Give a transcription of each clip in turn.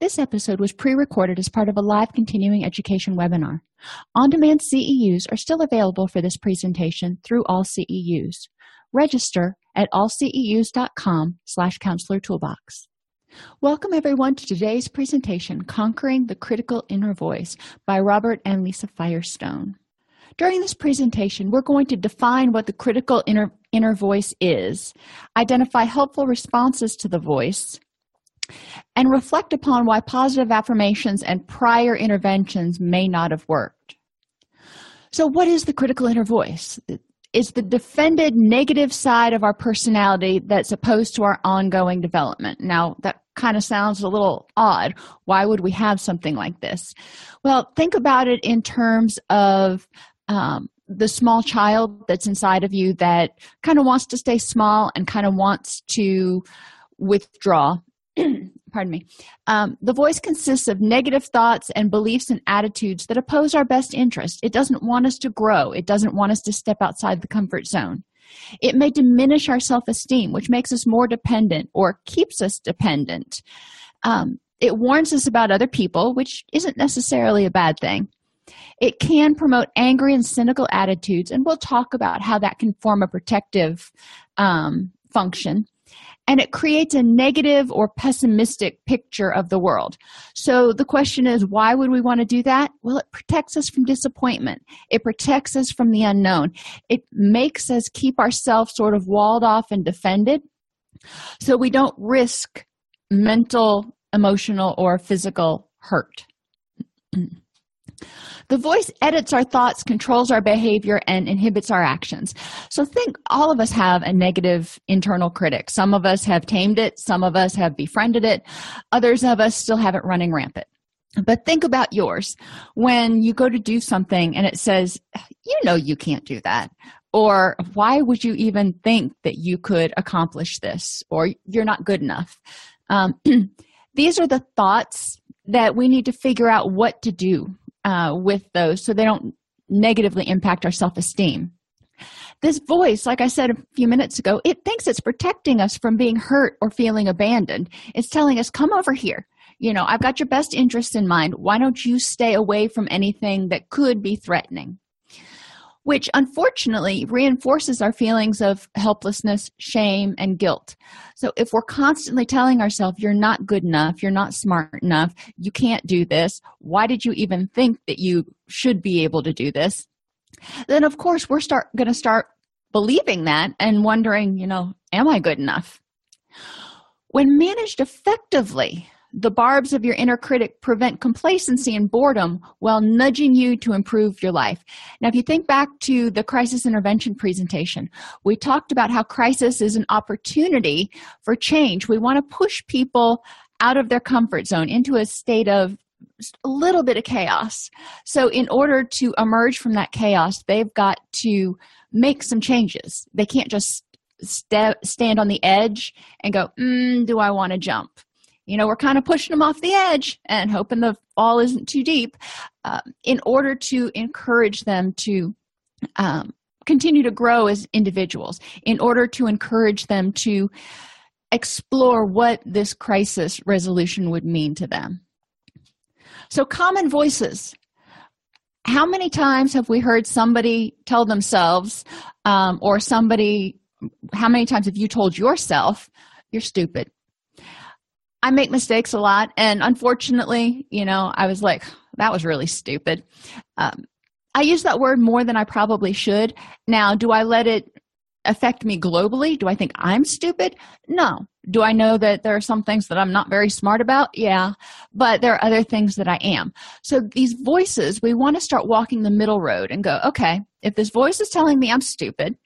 This episode was pre-recorded as part of a live continuing education webinar. On-demand CEUs are still available for this presentation through all CEUs. Register at allceus.com slash counselor toolbox. Welcome everyone to today's presentation, Conquering the Critical Inner Voice by Robert and Lisa Firestone. During this presentation, we're going to define what the critical inner, inner voice is, identify helpful responses to the voice, and reflect upon why positive affirmations and prior interventions may not have worked. So, what is the critical inner voice? It's the defended negative side of our personality that's opposed to our ongoing development. Now, that kind of sounds a little odd. Why would we have something like this? Well, think about it in terms of um, the small child that's inside of you that kind of wants to stay small and kind of wants to withdraw pardon me. Um, the voice consists of negative thoughts and beliefs and attitudes that oppose our best interest. It doesn't want us to grow. It doesn't want us to step outside the comfort zone. It may diminish our self-esteem which makes us more dependent or keeps us dependent. Um, it warns us about other people which isn't necessarily a bad thing. It can promote angry and cynical attitudes and we'll talk about how that can form a protective um, function and it creates a negative or pessimistic picture of the world. So the question is, why would we want to do that? Well, it protects us from disappointment, it protects us from the unknown, it makes us keep ourselves sort of walled off and defended so we don't risk mental, emotional, or physical hurt. The voice edits our thoughts, controls our behavior, and inhibits our actions. So, think all of us have a negative internal critic. Some of us have tamed it, some of us have befriended it, others of us still have it running rampant. But think about yours. When you go to do something and it says, you know, you can't do that, or why would you even think that you could accomplish this, or you're not good enough. Um, these are the thoughts that we need to figure out what to do uh, with those so they don't negatively impact our self esteem. This voice, like I said a few minutes ago, it thinks it's protecting us from being hurt or feeling abandoned. It's telling us, come over here. You know, I've got your best interest in mind. Why don't you stay away from anything that could be threatening? Which unfortunately reinforces our feelings of helplessness, shame, and guilt. So, if we're constantly telling ourselves, you're not good enough, you're not smart enough, you can't do this, why did you even think that you should be able to do this? Then, of course, we're start going to start believing that and wondering, you know, am I good enough? When managed effectively, the barbs of your inner critic prevent complacency and boredom while nudging you to improve your life. Now, if you think back to the crisis intervention presentation, we talked about how crisis is an opportunity for change. We want to push people out of their comfort zone into a state of a little bit of chaos. So, in order to emerge from that chaos, they've got to make some changes. They can't just st- stand on the edge and go, mm, Do I want to jump? You know we're kind of pushing them off the edge and hoping the fall isn't too deep uh, in order to encourage them to um, continue to grow as individuals in order to encourage them to explore what this crisis resolution would mean to them. So common voices. How many times have we heard somebody tell themselves um, or somebody how many times have you told yourself you're stupid I make mistakes a lot. And unfortunately, you know, I was like, that was really stupid. Um, I use that word more than I probably should. Now, do I let it affect me globally? Do I think I'm stupid? No. Do I know that there are some things that I'm not very smart about? Yeah. But there are other things that I am. So these voices, we want to start walking the middle road and go, okay, if this voice is telling me I'm stupid,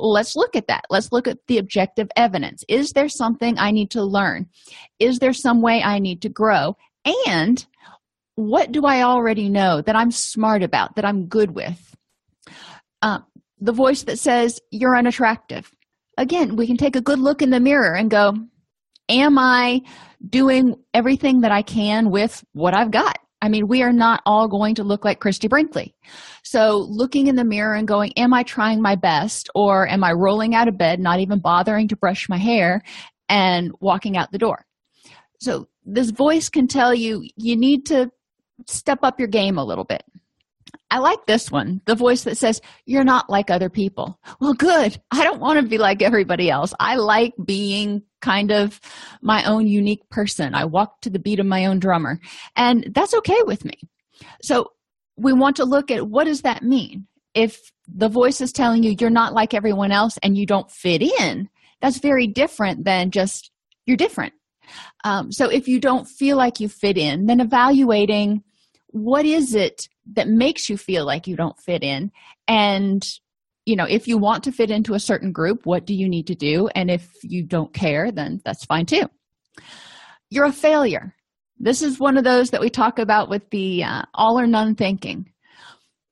let's look at that. Let's look at the objective evidence. Is there something I need to learn? Is there some way I need to grow? And what do I already know that I'm smart about, that I'm good with? Uh, the voice that says, You're unattractive. Again, we can take a good look in the mirror and go, Am I doing everything that I can with what I've got? I mean, we are not all going to look like Christie Brinkley. So, looking in the mirror and going, Am I trying my best? Or am I rolling out of bed, not even bothering to brush my hair and walking out the door? So, this voice can tell you, you need to step up your game a little bit. I like this one, the voice that says, You're not like other people. Well, good. I don't want to be like everybody else. I like being kind of my own unique person. I walk to the beat of my own drummer, and that's okay with me. So, we want to look at what does that mean? If the voice is telling you you're not like everyone else and you don't fit in, that's very different than just you're different. Um, so, if you don't feel like you fit in, then evaluating what is it that makes you feel like you don't fit in and you know if you want to fit into a certain group what do you need to do? And if you don't care then that's fine too. You're a failure. This is one of those that we talk about with the uh, all or none thinking.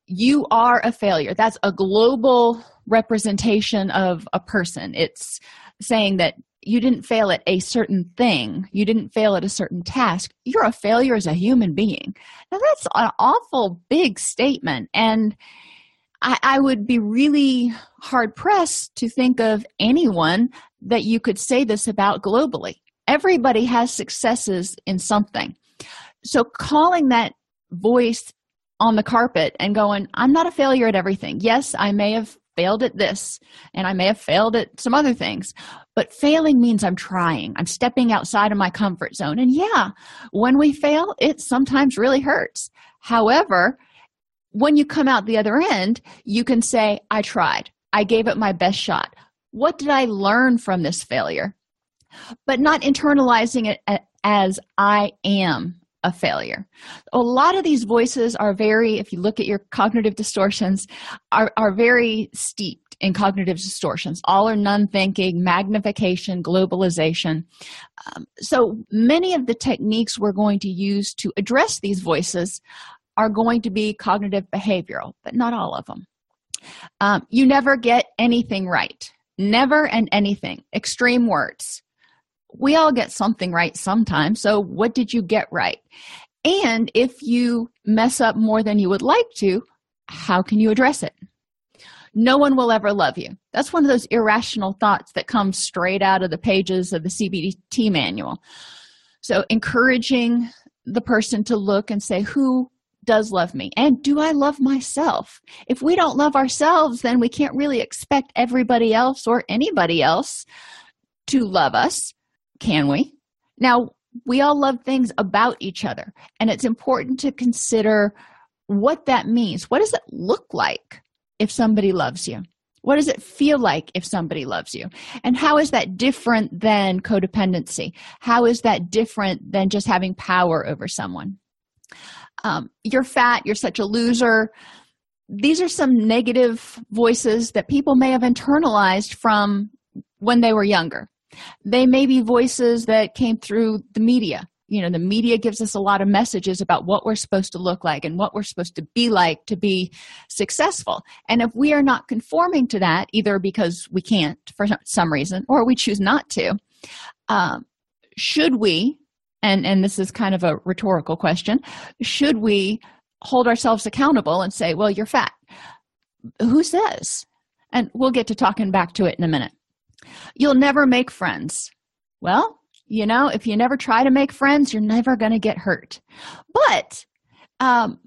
You are a failure. That's a global representation of a person. It's saying that you didn't fail at a certain thing. You didn't fail at a certain task. You're a failure as a human being. Now that's an awful big statement. And I, I, would be really hard pressed to think of anyone that you could say this about globally everybody has successes in something so calling that voice on the carpet and going i'm not a failure at everything yes i may have failed at this and I may have failed at some other things. But failing means I'm trying, I'm stepping outside of my comfort zone. And yeah, when we fail, it sometimes really hurts. However, when you come out the other end, you can say, I tried, I gave it my best shot. What did I learn from this failure? But not internalizing it as I am a failure. A lot of these voices are very, if you look at your cognitive distortions, are, are very steeped in cognitive distortions, all or none thinking, magnification, globalization. Um, so many of the techniques we're going to use to address these voices are going to be cognitive behavioral, but not all of them. Um, you never get anything right. Never and anything. Extreme words we all get something right sometimes. So, what did you get right? And if you mess up more than you would like to, how can you address it? No one will ever love you. That's one of those irrational thoughts that comes straight out of the pages of the CBT manual. So, encouraging the person to look and say, Who does love me? And do I love myself? If we don't love ourselves, then we can't really expect everybody else or anybody else to love us. Can we? Now, we all love things about each other, and it's important to consider what that means. What does it look like if somebody loves you? What does it feel like if somebody loves you? And how is that different than codependency? How is that different than just having power over someone? Um, you're fat, you're such a loser. These are some negative voices that people may have internalized from when they were younger. They may be voices that came through the media. You know, the media gives us a lot of messages about what we're supposed to look like and what we're supposed to be like to be successful. And if we are not conforming to that, either because we can't for some reason or we choose not to, um, should we, and, and this is kind of a rhetorical question, should we hold ourselves accountable and say, well, you're fat? Who says? And we'll get to talking back to it in a minute. You'll never make friends. Well, you know, if you never try to make friends, you're never going to get hurt. But um,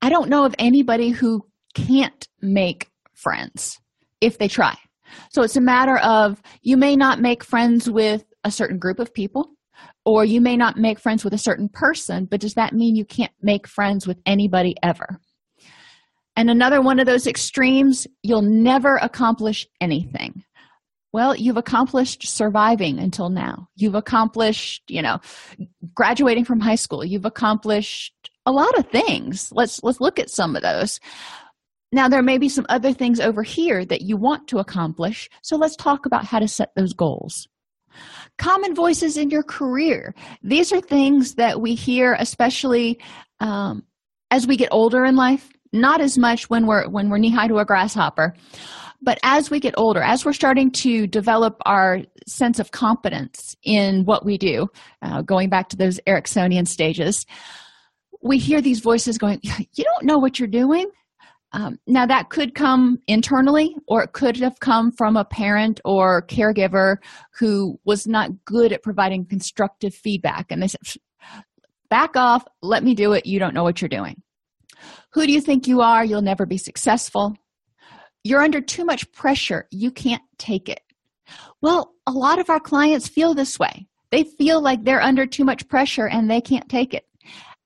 I don't know of anybody who can't make friends if they try. So it's a matter of you may not make friends with a certain group of people, or you may not make friends with a certain person but does that mean you can't make friends with anybody ever? And another one of those extremes you'll never accomplish anything. Well you've accomplished surviving until now. You've accomplished you know graduating from high school. You've accomplished a lot of things. Let's let's look at some of those. Now there may be some other things over here that you want to accomplish so let's talk about how to set those goals common voices in your career. These are things that we hear especially um, as we get older in life. Not as much when we're when we're knee high to a grasshopper but as we get older as we're starting to develop our sense of competence in what we do uh, going back to those Eriksonian stages we hear these voices going you don't know what you're doing um, now that could come internally or it could have come from a parent or caregiver who was not good at providing constructive feedback. And they said back off. Let me do it. You don't know what you're doing. Who do you think you are? You'll never be successful. You're under too much pressure. You can't take it. Well a lot of our clients feel this way. They feel like they're under too much pressure and they can't take it.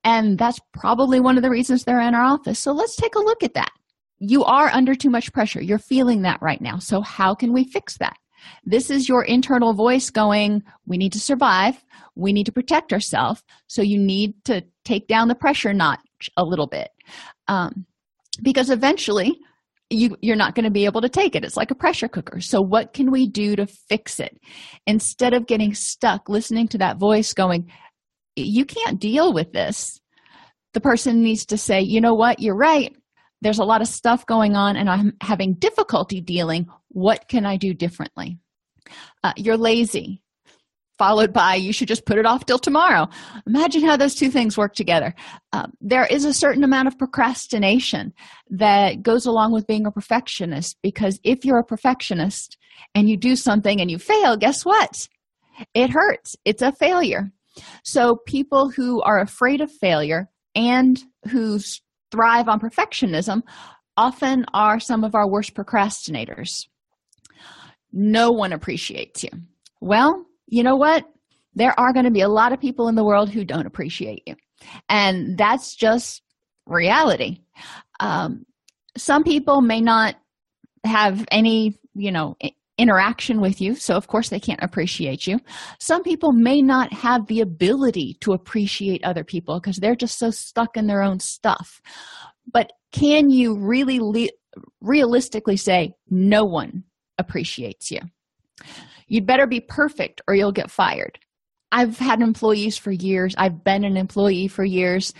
And that's probably one of the reasons they're in our office. So let's take a look at that you are under too much pressure. You're feeling that right now. So how can we fix that? This is your internal voice going we need to survive. We need to protect ourselves. So you need to take down the pressure notch a little bit. Um, because eventually you you're not going to be able to take it. It's like a pressure cooker. So what can we do to fix it? Instead of getting stuck listening to that voice going you can't deal with this the person needs to say you know what? You're right there's a lot of stuff going on and i'm having difficulty dealing. What can i do differently? Uh, you're lazy. Followed by you should just put it off till tomorrow. Imagine how those two things work together. Um, there is a certain amount of procrastination that goes along with being a perfectionist because if you're a perfectionist and you do something and you fail guess what? It hurts. It's a failure. So people who are afraid of failure and who thrive on perfectionism often are some of our worst procrastinators no one appreciates you well you know what? There are going to be a lot of people in the world who don't appreciate you. And that's just reality. Um, some people may not have any, you know, interaction with you, so of course they can't appreciate you. Some people may not have the ability to appreciate other people because they're just so stuck in their own stuff. But can you really le- realistically say no one appreciates you? You'd better be perfect or you'll get fired. I've had employees for years. I've been an employee for years.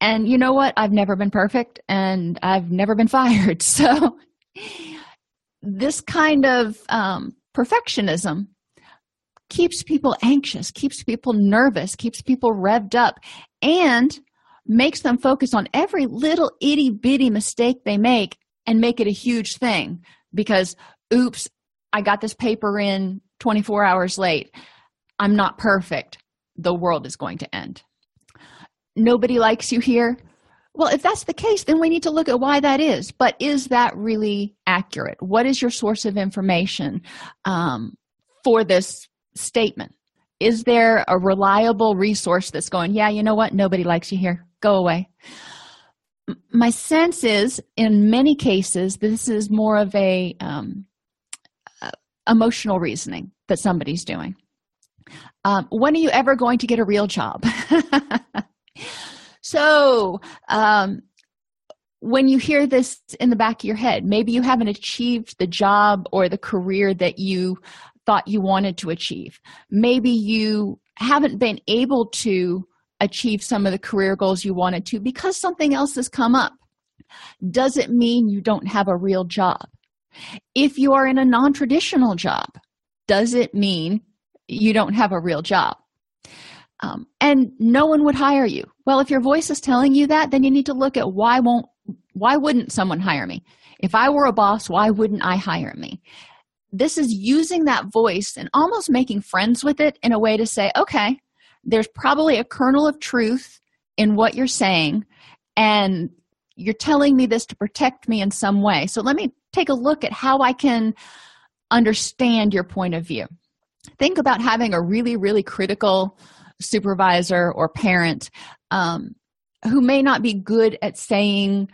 And you know what? I've never been perfect and I've never been fired. So, this kind of um, perfectionism keeps people anxious, keeps people nervous, keeps people revved up, and makes them focus on every little itty bitty mistake they make and make it a huge thing because, oops, I got this paper in 24 hours late. I'm not perfect. The world is going to end. Nobody likes you here. Well, if that's the case, then we need to look at why that is. But is that really accurate? What is your source of information um, for this statement? Is there a reliable resource that's going, yeah, you know what? Nobody likes you here. Go away. My sense is, in many cases, this is more of a um, emotional reasoning that somebody's doing. Um, when are you ever going to get a real job? so, um, when you hear this in the back of your head, maybe you haven't achieved the job or the career that you thought you wanted to achieve. Maybe you haven't been able to achieve some of the career goals you wanted to because something else has come up. Does it mean you don't have a real job? If you are in a non traditional job, does it mean you don't have a real job? Um, and no one would hire you. Well, if your voice is telling you that, then you need to look at why won't why wouldn't someone hire me? If I were a boss, why wouldn't I hire me? This is using that voice and almost making friends with it in a way to say, okay, there's probably a kernel of truth in what you're saying, and you're telling me this to protect me in some way. So let me take a look at how I can understand your point of view. Think about having a really, really critical supervisor or parent um, who may not be good at saying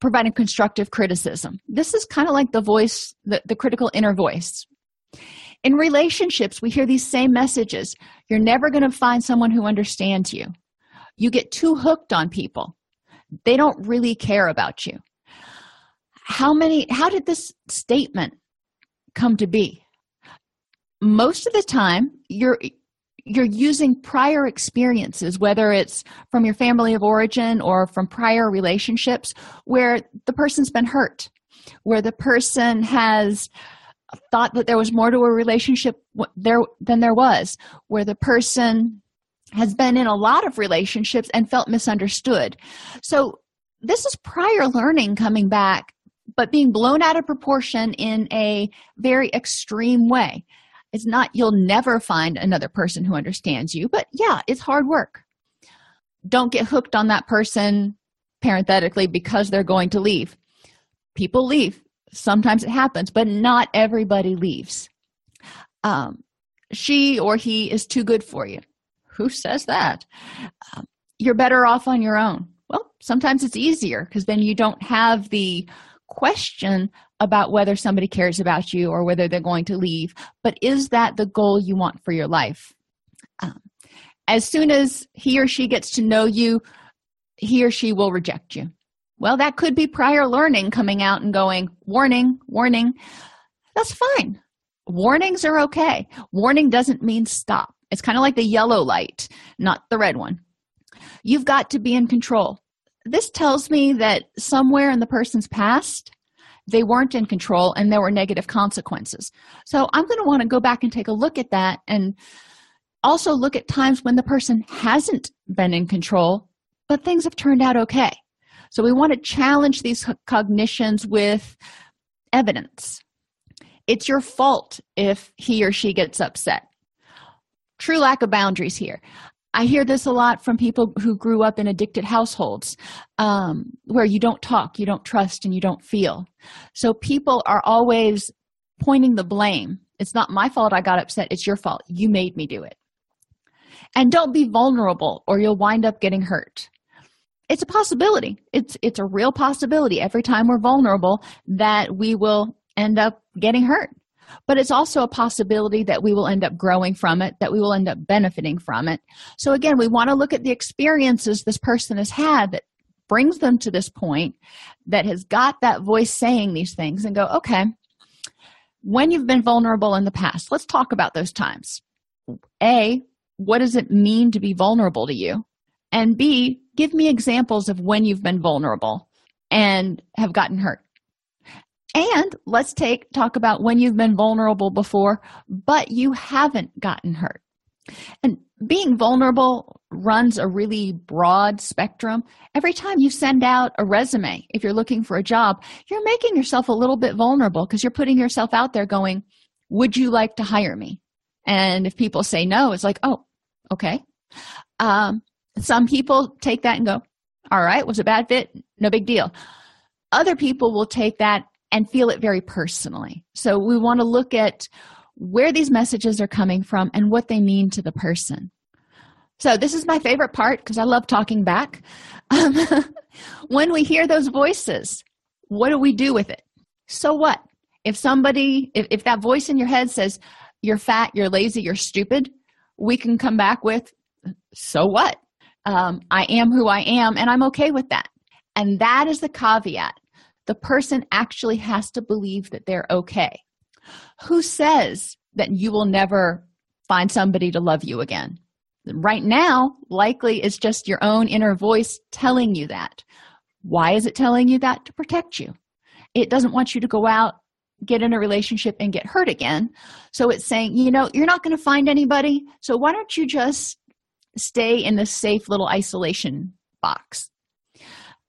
providing constructive criticism. This is kind of like the voice the, the critical inner voice. In relationships we hear these same messages. You're never going to find someone who understands you. You get too hooked on people. They don't really care about you. How many how did this statement come to be? Most of the time you're you're using prior experiences whether it's from your family of origin or from prior relationships where the person's been hurt where the person has thought that there was more to a relationship there than there was where the person has been in a lot of relationships and felt misunderstood. So this is prior learning coming back but being blown out of proportion in a very extreme way it's not you'll never find another person who understands you, but yeah, it's hard work. Don't get hooked on that person parenthetically because they're going to leave. People leave. Sometimes it happens, but not everybody leaves. Um, she or he is too good for you. Who says that? Um, you're better off on your own. Well, sometimes it's easier because then you don't have the question about whether somebody cares about you or whether they're going to leave but is that the goal you want for your life? Um, as soon as he or she gets to know you he or she will reject you. Well that could be prior learning coming out and going warning warning. That's fine. Warnings are okay. Warning doesn't mean stop. It's kind of like the yellow light not the red one. You've got to be in control. This tells me that somewhere in the person's past they weren't in control and there were negative consequences. So I'm going to want to go back and take a look at that and also look at times when the person hasn't been in control, but things have turned out okay. So we want to challenge these cognitions with evidence. It's your fault if he or she gets upset. True lack of boundaries here. I hear this a lot from people who grew up in addicted households um, where you don't talk, you don't trust, and you don't feel. So people are always pointing the blame. It's not my fault I got upset, it's your fault. You made me do it. And don't be vulnerable or you'll wind up getting hurt. It's a possibility. It's it's a real possibility every time we're vulnerable that we will end up getting hurt but it's also a possibility that we will end up growing from it, that we will end up benefiting from it. So, again, we want to look at the experiences this person has had that brings them to this point, that has got that voice saying these things, and go, okay, when you've been vulnerable in the past, let's talk about those times. A, what does it mean to be vulnerable to you? And B, give me examples of when you've been vulnerable and have gotten hurt and let's take talk about when you've been vulnerable before but you haven't gotten hurt. And being vulnerable runs a really broad spectrum. Every time you send out a resume if you're looking for a job you're making yourself a little bit vulnerable because you're putting yourself out there going would you like to hire me? And if people say no it's like oh okay. Um, some people take that and go all right was a bad fit? No big deal. Other people will take that and feel it very personally. So we want to look at where these messages are coming from and what they mean to the person. So this is my favorite part because I love talking back. Um, when we hear those voices, what do we do with it? So what? If somebody, if, if that voice in your head says, you're fat, you're lazy, you're stupid, we can come back with, so what? Um, I am who I am, and I'm okay with that. And that is the caveat the person actually has to believe that they're okay. Who says that you will never find somebody to love you again? Right now, likely it's just your own inner voice telling you that. Why is it telling you that? To protect you. It doesn't want you to go out, get in a relationship, and get hurt again. So it's saying, you know, you're not going to find anybody. So why don't you just stay in this safe little isolation box?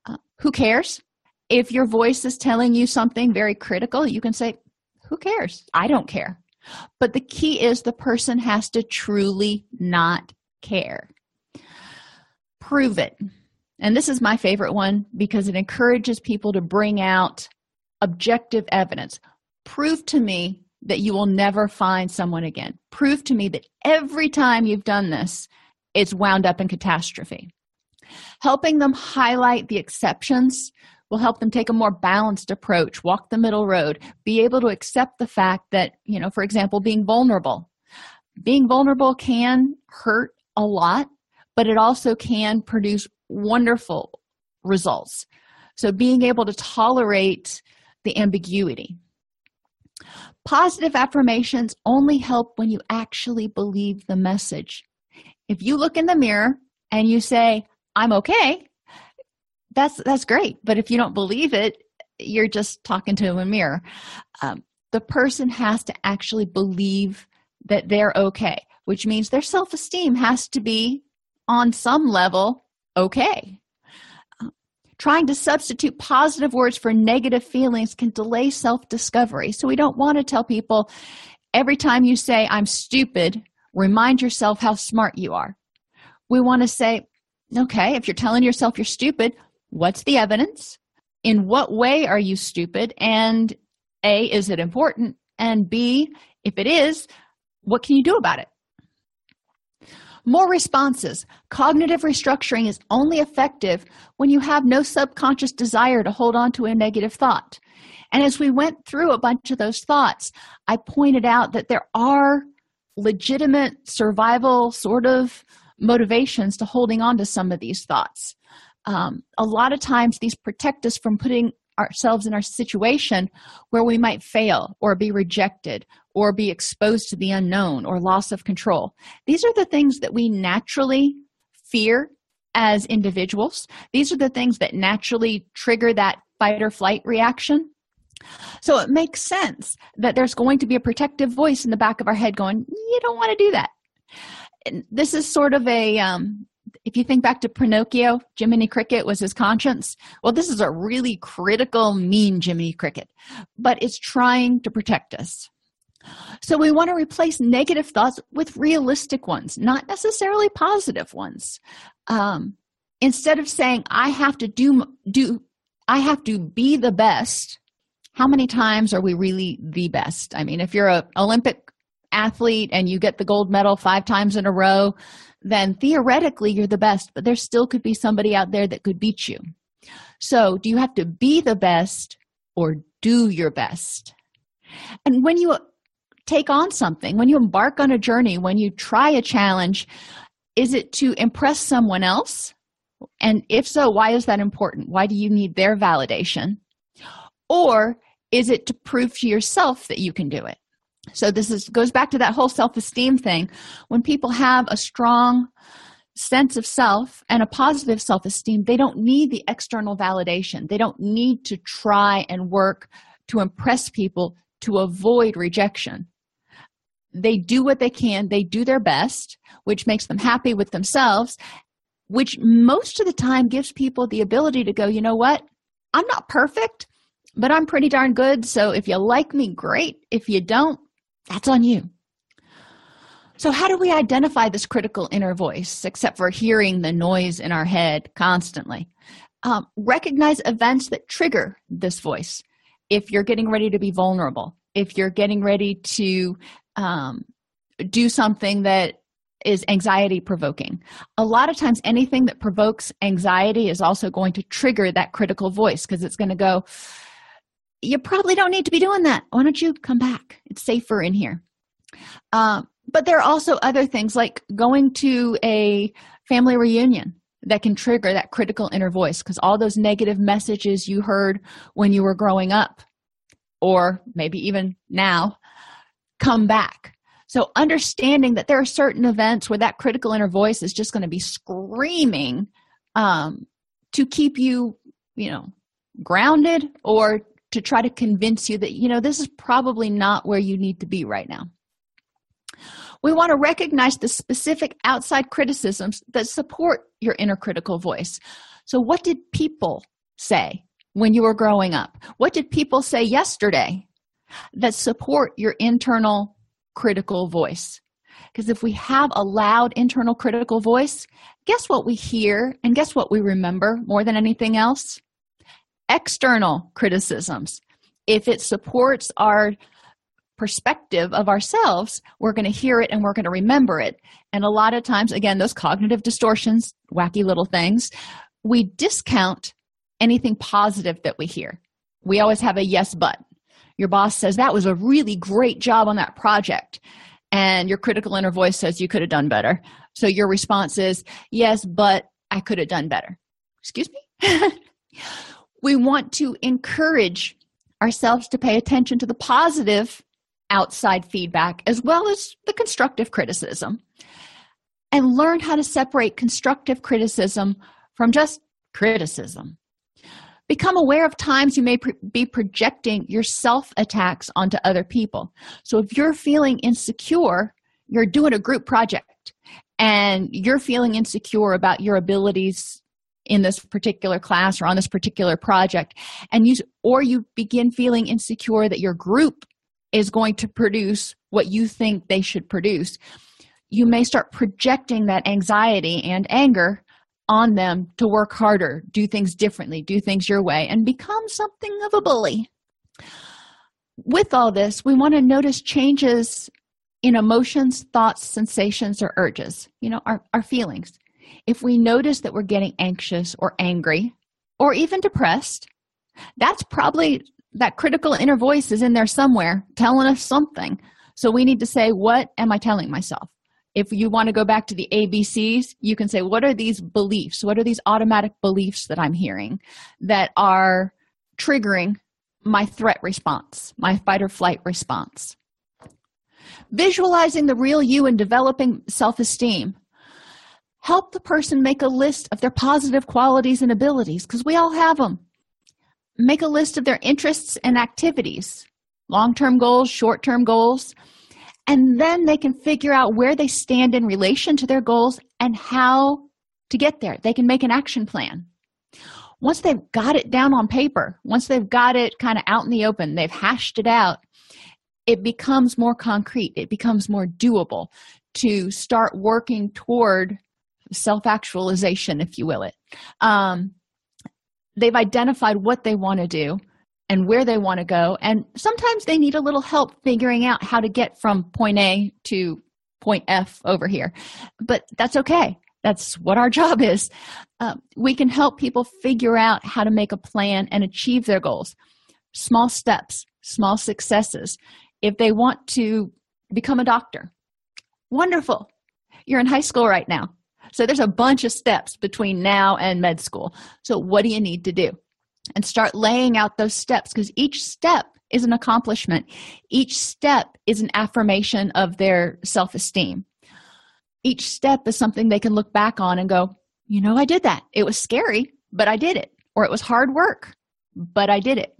Uh, who cares? If your voice is telling you something very critical, you can say, Who cares? I don't care. But the key is the person has to truly not care. Prove it. And this is my favorite one because it encourages people to bring out objective evidence. Prove to me that you will never find someone again. Prove to me that every time you've done this, it's wound up in catastrophe. Helping them highlight the exceptions will help them take a more balanced approach, walk the middle road, be able to accept the fact that, you know, for example, being vulnerable. Being vulnerable can hurt a lot, but it also can produce wonderful results. So, being able to tolerate the ambiguity. Positive affirmations only help when you actually believe the message. If you look in the mirror and you say, I'm okay, that's that's great. But if you don't believe it, you're just talking to a mirror. Um, the person has to actually believe that they're okay, which means their self esteem has to be on some level okay. Uh, trying to substitute positive words for negative feelings can delay self discovery. So, we don't want to tell people every time you say, I'm stupid, remind yourself how smart you are. We want to say, okay, if you're telling yourself you're stupid, what's the evidence? In what way are you stupid? And A, is it important? And B, if it is, what can you do about it? More responses. Cognitive restructuring is only effective when you have no subconscious desire to hold on to a negative thought. And as we went through a bunch of those thoughts, I pointed out that there are legitimate survival sort of motivations to holding on to some of these thoughts. Um, a lot of times, these protect us from putting ourselves in our situation where we might fail or be rejected or be exposed to the unknown or loss of control. These are the things that we naturally fear as individuals. These are the things that naturally trigger that fight or flight reaction. So it makes sense that there's going to be a protective voice in the back of our head going, You don't want to do that. And this is sort of a, um, if you think back to Pinocchio, Jiminy Cricket was his conscience. Well, this is a really critical, mean Jiminy Cricket, but it's trying to protect us. So we want to replace negative thoughts with realistic ones, not necessarily positive ones. Um, instead of saying, I have to do, do, I have to be the best, how many times are we really the best? I mean, if you're an Olympic athlete and you get the gold medal five times in a row, then theoretically you're the best, but there still could be somebody out there that could beat you. So, do you have to be the best or do your best? And when you take on something, when you embark on a journey, when you try a challenge, is it to impress someone else? And if so, why is that important? Why do you need their validation? Or is it to prove to yourself that you can do it? So this is goes back to that whole self-esteem thing. When people have a strong sense of self and a positive self-esteem, they don't need the external validation. They don't need to try and work to impress people to avoid rejection they do what they can, they do their best, which makes them happy with themselves, which most of the time gives people the ability to go, you know what? I'm not perfect, but I'm pretty darn good. So if you like me, great. If you don't, that's on you. So, how do we identify this critical inner voice except for hearing the noise in our head constantly? Um, recognize events that trigger this voice. If you're getting ready to be vulnerable, if you're getting ready to um, do something that is anxiety provoking. A lot of times, anything that provokes anxiety is also going to trigger that critical voice because it's going to go, You probably don't need to be doing that. Why don't you come back? It's safer in here. Um, but there are also other things like going to a family reunion that can trigger that critical inner voice because all those negative messages you heard when you were growing up, or maybe even now, come back. So, understanding that there are certain events where that critical inner voice is just going to be screaming um, to keep you, you know, grounded or to try to convince you that, you know, this is probably not where you need to be right now. We want to recognize the specific outside criticisms that support your inner critical voice. So, what did people say when you were growing up? What did people say yesterday that support your internal critical voice. Because if we have a loud internal critical voice, guess what we hear and guess what we remember more than anything else? External criticisms. If it supports our perspective of ourselves, we're going to hear it and we're going to remember it. And a lot of times, again, those cognitive distortions, wacky little things, we discount anything positive that we hear. We always have a yes, but. Your boss says, That was a really great job on that project. And your critical inner voice says, You could have done better. So your response is, Yes, but I could have done better. Excuse me? we want to encourage ourselves to pay attention to the positive outside feedback as well as the constructive criticism and learn how to separate constructive criticism from just criticism. Become aware of times you may be projecting your self attacks onto other people. So if you're feeling insecure, you're doing a group project and you're feeling insecure about your abilities in this particular class or on this particular project and you or you begin feeling insecure that your group is going to produce what you think they should produce you may start projecting that anxiety and anger on them to work harder, do things differently, do things your way, and become something of a bully. With all this, we want to notice changes in emotions, thoughts, sensations, or urges, you know, our, our feelings. If we notice that we're getting anxious or angry or even depressed, that's probably that critical inner voice is in there somewhere telling us something. So we need to say, What am I telling myself? if you want to go back to the ABCs, you can say, What are these beliefs? What are these automatic beliefs that I'm hearing that are triggering my threat response, my fight or flight response? Visualizing the real you and developing self esteem. Help the person make a list of their positive qualities and abilities because we all have them. Make a list of their interests and activities, long term goals, short term goals and then they can figure out where they stand in relation to their goals and how to get there. They can make an action plan. Once they've got it down on paper, once they've got it kind of out in the open, they've hashed it out, it becomes more concrete, it becomes more doable to start working toward self actualization, if you will it. Um, they've identified what they want to do and where they want to go. And sometimes they need a little help figuring out how to get from point A to point F over here. But that's okay. That's what our job is. Uh, we can help people figure out how to make a plan and achieve their goals. Small steps, small successes. If they want to become a doctor, wonderful. You're in high school right now. So there's a bunch of steps between now and med school. So, what do you need to do? and start laying out those steps because each step is an accomplishment. Each step is an affirmation of their self esteem. Each step is something they can look back on and go, you know, I did that. It was scary, but I did it. Or it was hard work, but I did it.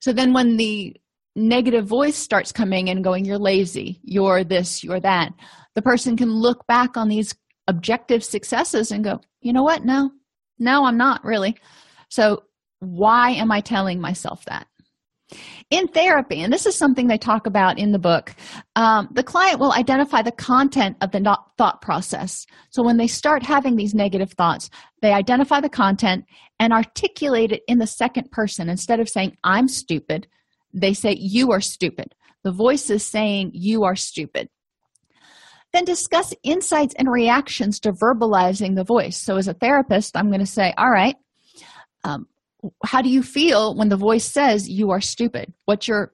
So then when the negative voice starts coming and going, you're lazy, you're this, you're that, the person can look back on these objective successes and go, you know what? No, no, I'm not really. So why am I telling myself that? In therapy, and this is something they talk about in the book, um, the client will identify the content of the thought process. So when they start having these negative thoughts, they identify the content and articulate it in the second person. Instead of saying, I'm stupid, they say, You are stupid. The voice is saying, You are stupid. Then discuss insights and reactions to verbalizing the voice. So, as a therapist, I'm going to say, All right, um, how do you feel when the voice says you are stupid? What's your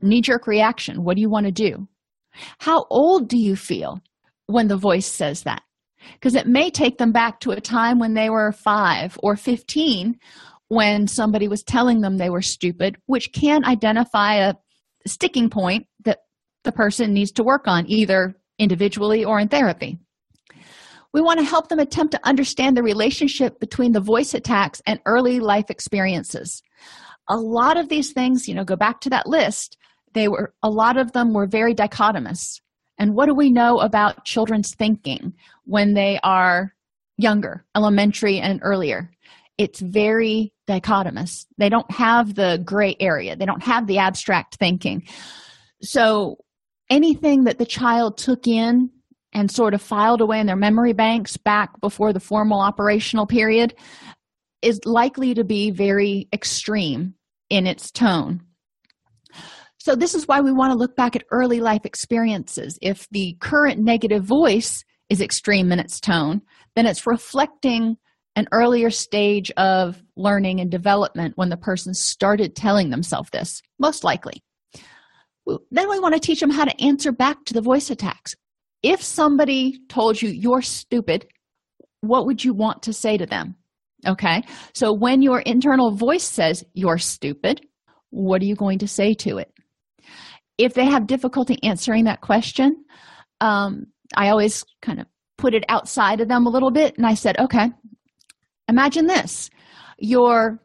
knee jerk reaction? What do you want to do? How old do you feel when the voice says that? Because it may take them back to a time when they were five or 15 when somebody was telling them they were stupid, which can identify a sticking point that the person needs to work on, either individually or in therapy. We want to help them attempt to understand the relationship between the voice attacks and early life experiences. A lot of these things, you know, go back to that list, they were a lot of them were very dichotomous. And what do we know about children's thinking when they are younger, elementary and earlier? It's very dichotomous. They don't have the gray area, they don't have the abstract thinking. So anything that the child took in and sort of filed away in their memory banks back before the formal operational period is likely to be very extreme in its tone. So, this is why we want to look back at early life experiences. If the current negative voice is extreme in its tone, then it's reflecting an earlier stage of learning and development when the person started telling themselves this, most likely. Then we want to teach them how to answer back to the voice attacks. If somebody told you you're stupid, what would you want to say to them? Okay, so when your internal voice says you're stupid, what are you going to say to it? If they have difficulty answering that question, um, I always kind of put it outside of them a little bit and I said, okay, imagine this you're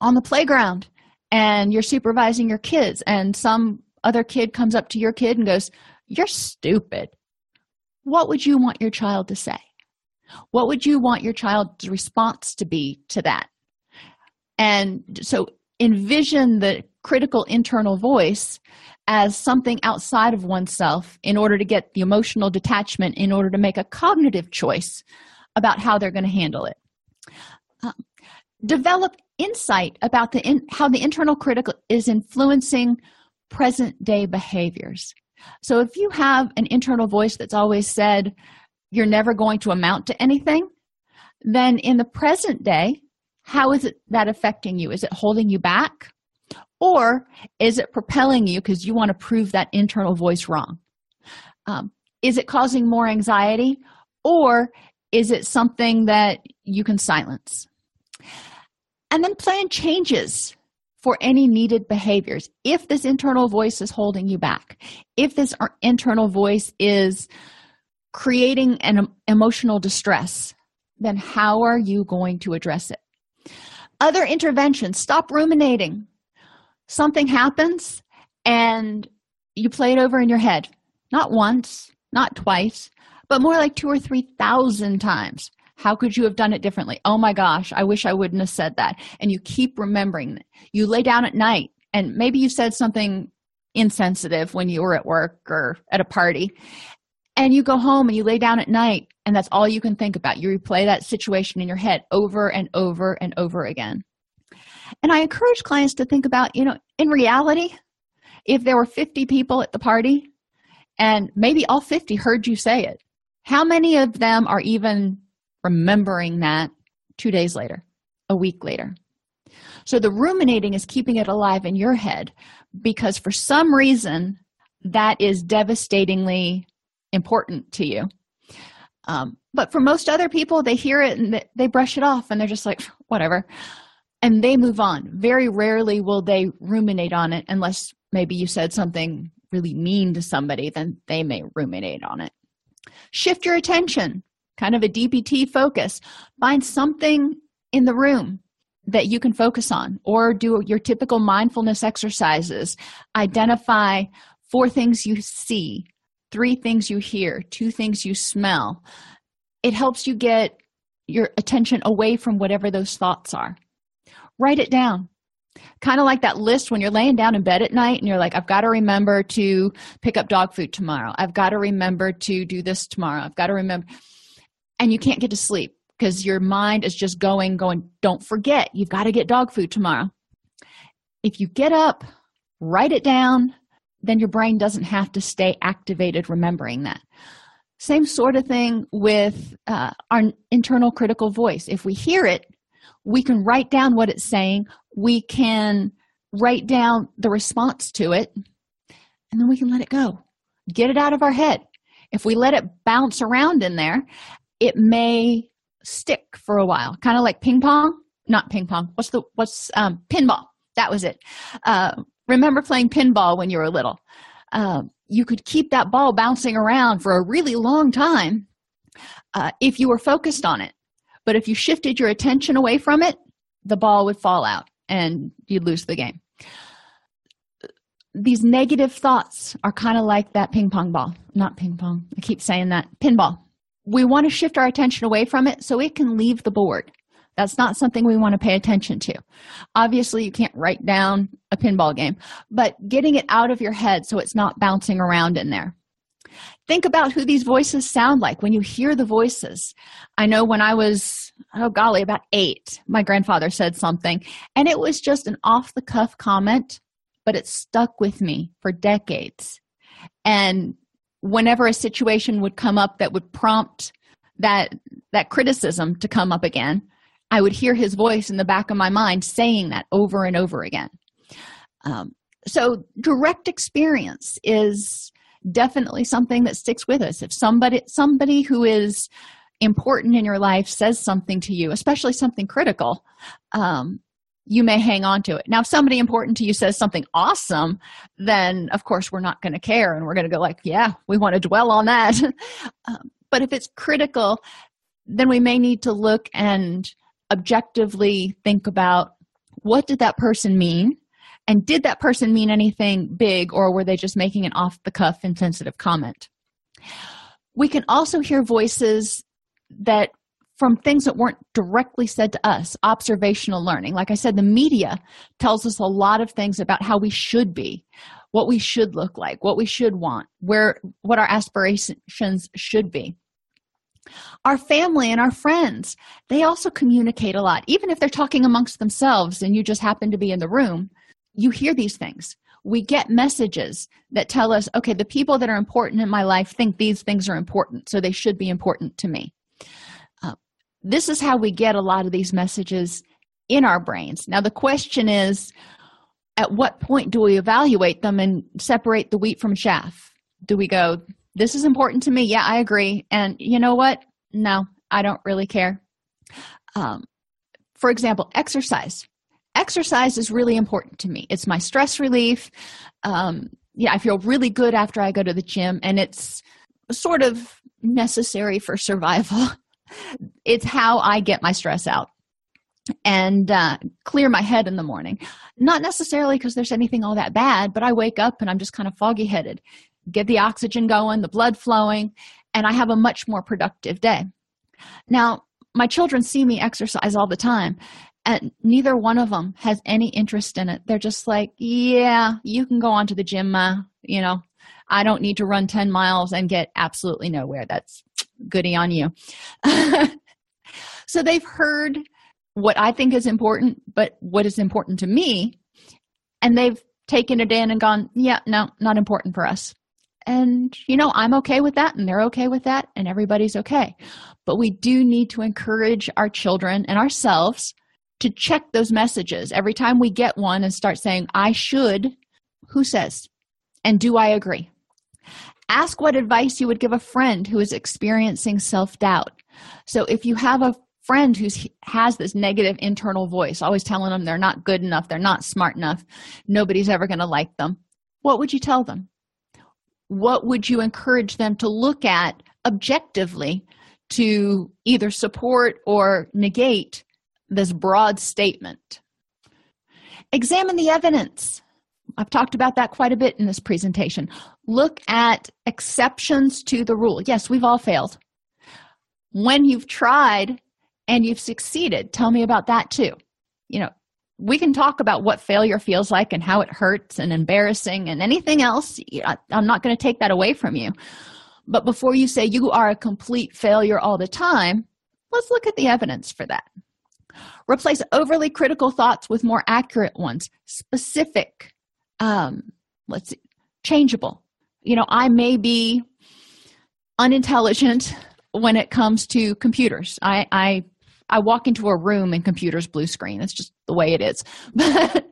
on the playground and you're supervising your kids, and some other kid comes up to your kid and goes, You're stupid. What would you want your child to say? What would you want your child's response to be to that? And so envision the critical internal voice as something outside of oneself in order to get the emotional detachment, in order to make a cognitive choice about how they're going to handle it. Um, develop insight about the in, how the internal critical is influencing present day behaviors. So if you have an internal voice that's always said, you're never going to amount to anything, then in the present day, how is it that affecting you? Is it holding you back? Or is it propelling you because you want to prove that internal voice wrong? Um, is it causing more anxiety? Or is it something that you can silence? And then plan changes for any needed behaviors. If this internal voice is holding you back, if this internal voice is creating an emotional distress, then how are you going to address it? Other interventions stop ruminating. Something happens and you play it over in your head, not once, not twice, but more like two or three thousand times. How could you have done it differently? Oh my gosh, I wish I wouldn't have said that. And you keep remembering. You lay down at night and maybe you said something insensitive when you were at work or at a party and you go home and you lay down at night and that's all you can think about you replay that situation in your head over and over and over again and i encourage clients to think about you know in reality if there were 50 people at the party and maybe all 50 heard you say it how many of them are even remembering that two days later a week later. So the ruminating is keeping it alive in your head because for some reason that is devastatingly important to you. Um, but for most other people they hear it and they brush it off and they're just like whatever. And they move on. Very rarely will they ruminate on it unless maybe you said something really mean to somebody then they may ruminate on it. Shift your attention kind of a dbt focus find something in the room that you can focus on or do your typical mindfulness exercises identify four things you see three things you hear, two things you smell. It helps you get your attention away from whatever those thoughts are. Write it down. Kind of like that list when you're laying down in bed at night and you're like, I've got to remember to pick up dog food tomorrow. I've got to remember to do this tomorrow. I've got to remember. And you can't get to sleep because your mind is just going, going, don't forget, you've got to get dog food tomorrow. If you get up, write it down, then your brain doesn't have to stay activated remembering that. Same sort of thing with uh, our internal critical voice. If we hear it, we can write down what it's saying, we can write down the response to it, and then we can let it go. Get it out of our head. If we let it bounce around in there, it may stick for a while, kind of like ping pong. Not ping pong. What's the what's um, pinball? That was it. Uh, remember playing pinball when you were little uh, you could keep that ball bouncing around for a really long time uh, if you were focused on it but if you shifted your attention away from it the ball would fall out and you'd lose the game these negative thoughts are kind of like that ping pong ball not ping pong i keep saying that pinball we want to shift our attention away from it so it can leave the board that's not something we want to pay attention to. Obviously, you can't write down a pinball game, but getting it out of your head so it's not bouncing around in there. Think about who these voices sound like when you hear the voices. I know when I was, oh golly, about eight, my grandfather said something, and it was just an off the cuff comment. but it stuck with me for decades. And whenever a situation would come up that would prompt that that criticism to come up again, I would hear his voice in the back of my mind saying that over and over again. Um, so direct experience is definitely something that sticks with us. If somebody somebody who is important in your life says something to you, especially something critical, um, you may hang on to it. Now, if somebody important to you says something awesome, then of course we're not going to care and we're going to go like, yeah, we want to dwell on that. um, but if it's critical, then we may need to look and objectively think about what did that person mean? And did that person mean anything big or were they just making an off the cuff insensitive comment? We can also hear voices that from things that weren't directly said to us observational learning. Like i said the media tells us a lot of things about how we should be what we should look like what we should want where what our aspirations should be. Our family and our friends they also communicate a lot. Even if they're talking amongst themselves and you just happen to be in the room you hear these things. We get messages that tell us okay the people that are important in my life think these things are important so they should be important to me this is how we get a lot of these messages in our brains. Now the question is at what point do we evaluate them and separate the wheat from chaff? Do we go this is important to me. Yeah i agree. And you know what? No i don't really care. Um, for example exercise. Exercise is really important to me. It's my stress relief. Um, yeah i feel really good after i go to the gym and it's sort of necessary for survival it's how I get my stress out and uh, clear my head in the morning. Not necessarily because there's anything all that bad, but I wake up and I'm just kind of foggy headed. Get the oxygen going, the blood flowing, and I have a much more productive day. Now, my children see me exercise all the time, and neither one of them has any interest in it. They're just like, yeah, you can go on to the gym, ma. You know, I don't need to run 10 miles and get absolutely nowhere. That's goody on you. so they've heard what I think is important, but what is important to me, and they've taken it in and gone, yeah, no, not important for us. And, you know, I'm okay with that, and they're okay with that, and everybody's okay. But we do need to encourage our children and ourselves to check those messages every time we get one and start saying, I should. Who says? And do I agree? Ask what advice you would give a friend who is experiencing self-doubt. So if you have a friend who has this negative internal voice always telling them they're not good enough they're not smart enough nobody's ever going to like them what would you tell them? What would you encourage them to look at objectively to either support or negate this broad statement? Examine the evidence I've talked about that quite a bit in this presentation. Look at exceptions to the rule. Yes, we've all failed. When you've tried and you've succeeded, tell me about that too. You know, we can talk about what failure feels like and how it hurts and embarrassing and anything else. I'm not going to take that away from you. But before you say you are a complete failure all the time, let's look at the evidence for that. Replace overly critical thoughts with more accurate ones, specific, um let's see changeable. You know i may be unintelligent when it comes to computers. I i i walk into a room and computers blue screen. It's just the way it is. But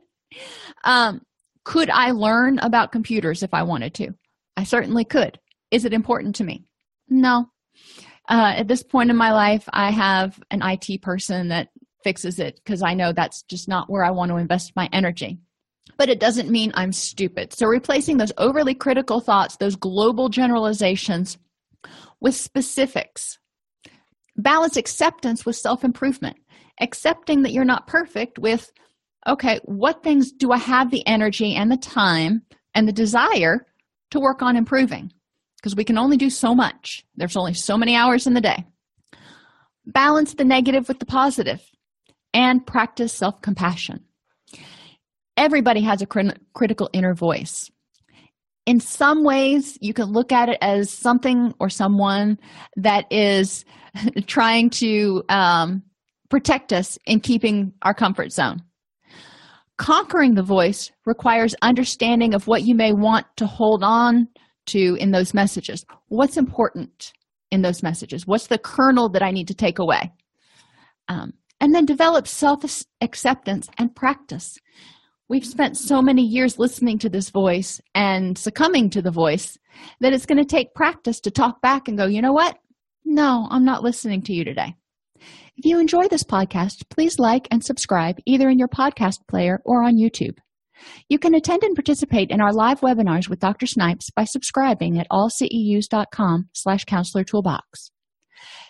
um could i learn about computers if i wanted to? I certainly could. Is it important to me? No. Uh, at this point in my life i have an it person that fixes it because i know that's just not where i want to invest my energy but it doesn't mean I'm stupid. So, replacing those overly critical thoughts, those global generalizations, with specifics. Balance acceptance with self improvement, accepting that you're not perfect with, okay, what things do I have the energy and the time and the desire to work on improving? Because we can only do so much, there's only so many hours in the day. Balance the negative with the positive and practice self compassion everybody has a crit- critical inner voice. In some ways you can look at it as something or someone that is trying to um, protect us in keeping our comfort zone. Conquering the voice requires understanding of what you may want to hold on to in those messages. What's important in those messages? What's the kernel that i need to take away? Um, and then develop self acceptance and practice we've spent so many years listening to this voice and succumbing to the voice that it's going to take practice to talk back and go you know what no i'm not listening to you today if you enjoy this podcast please like and subscribe either in your podcast player or on youtube you can attend and participate in our live webinars with Dr. Snipes by subscribing at allceus.com slash counselor toolbox.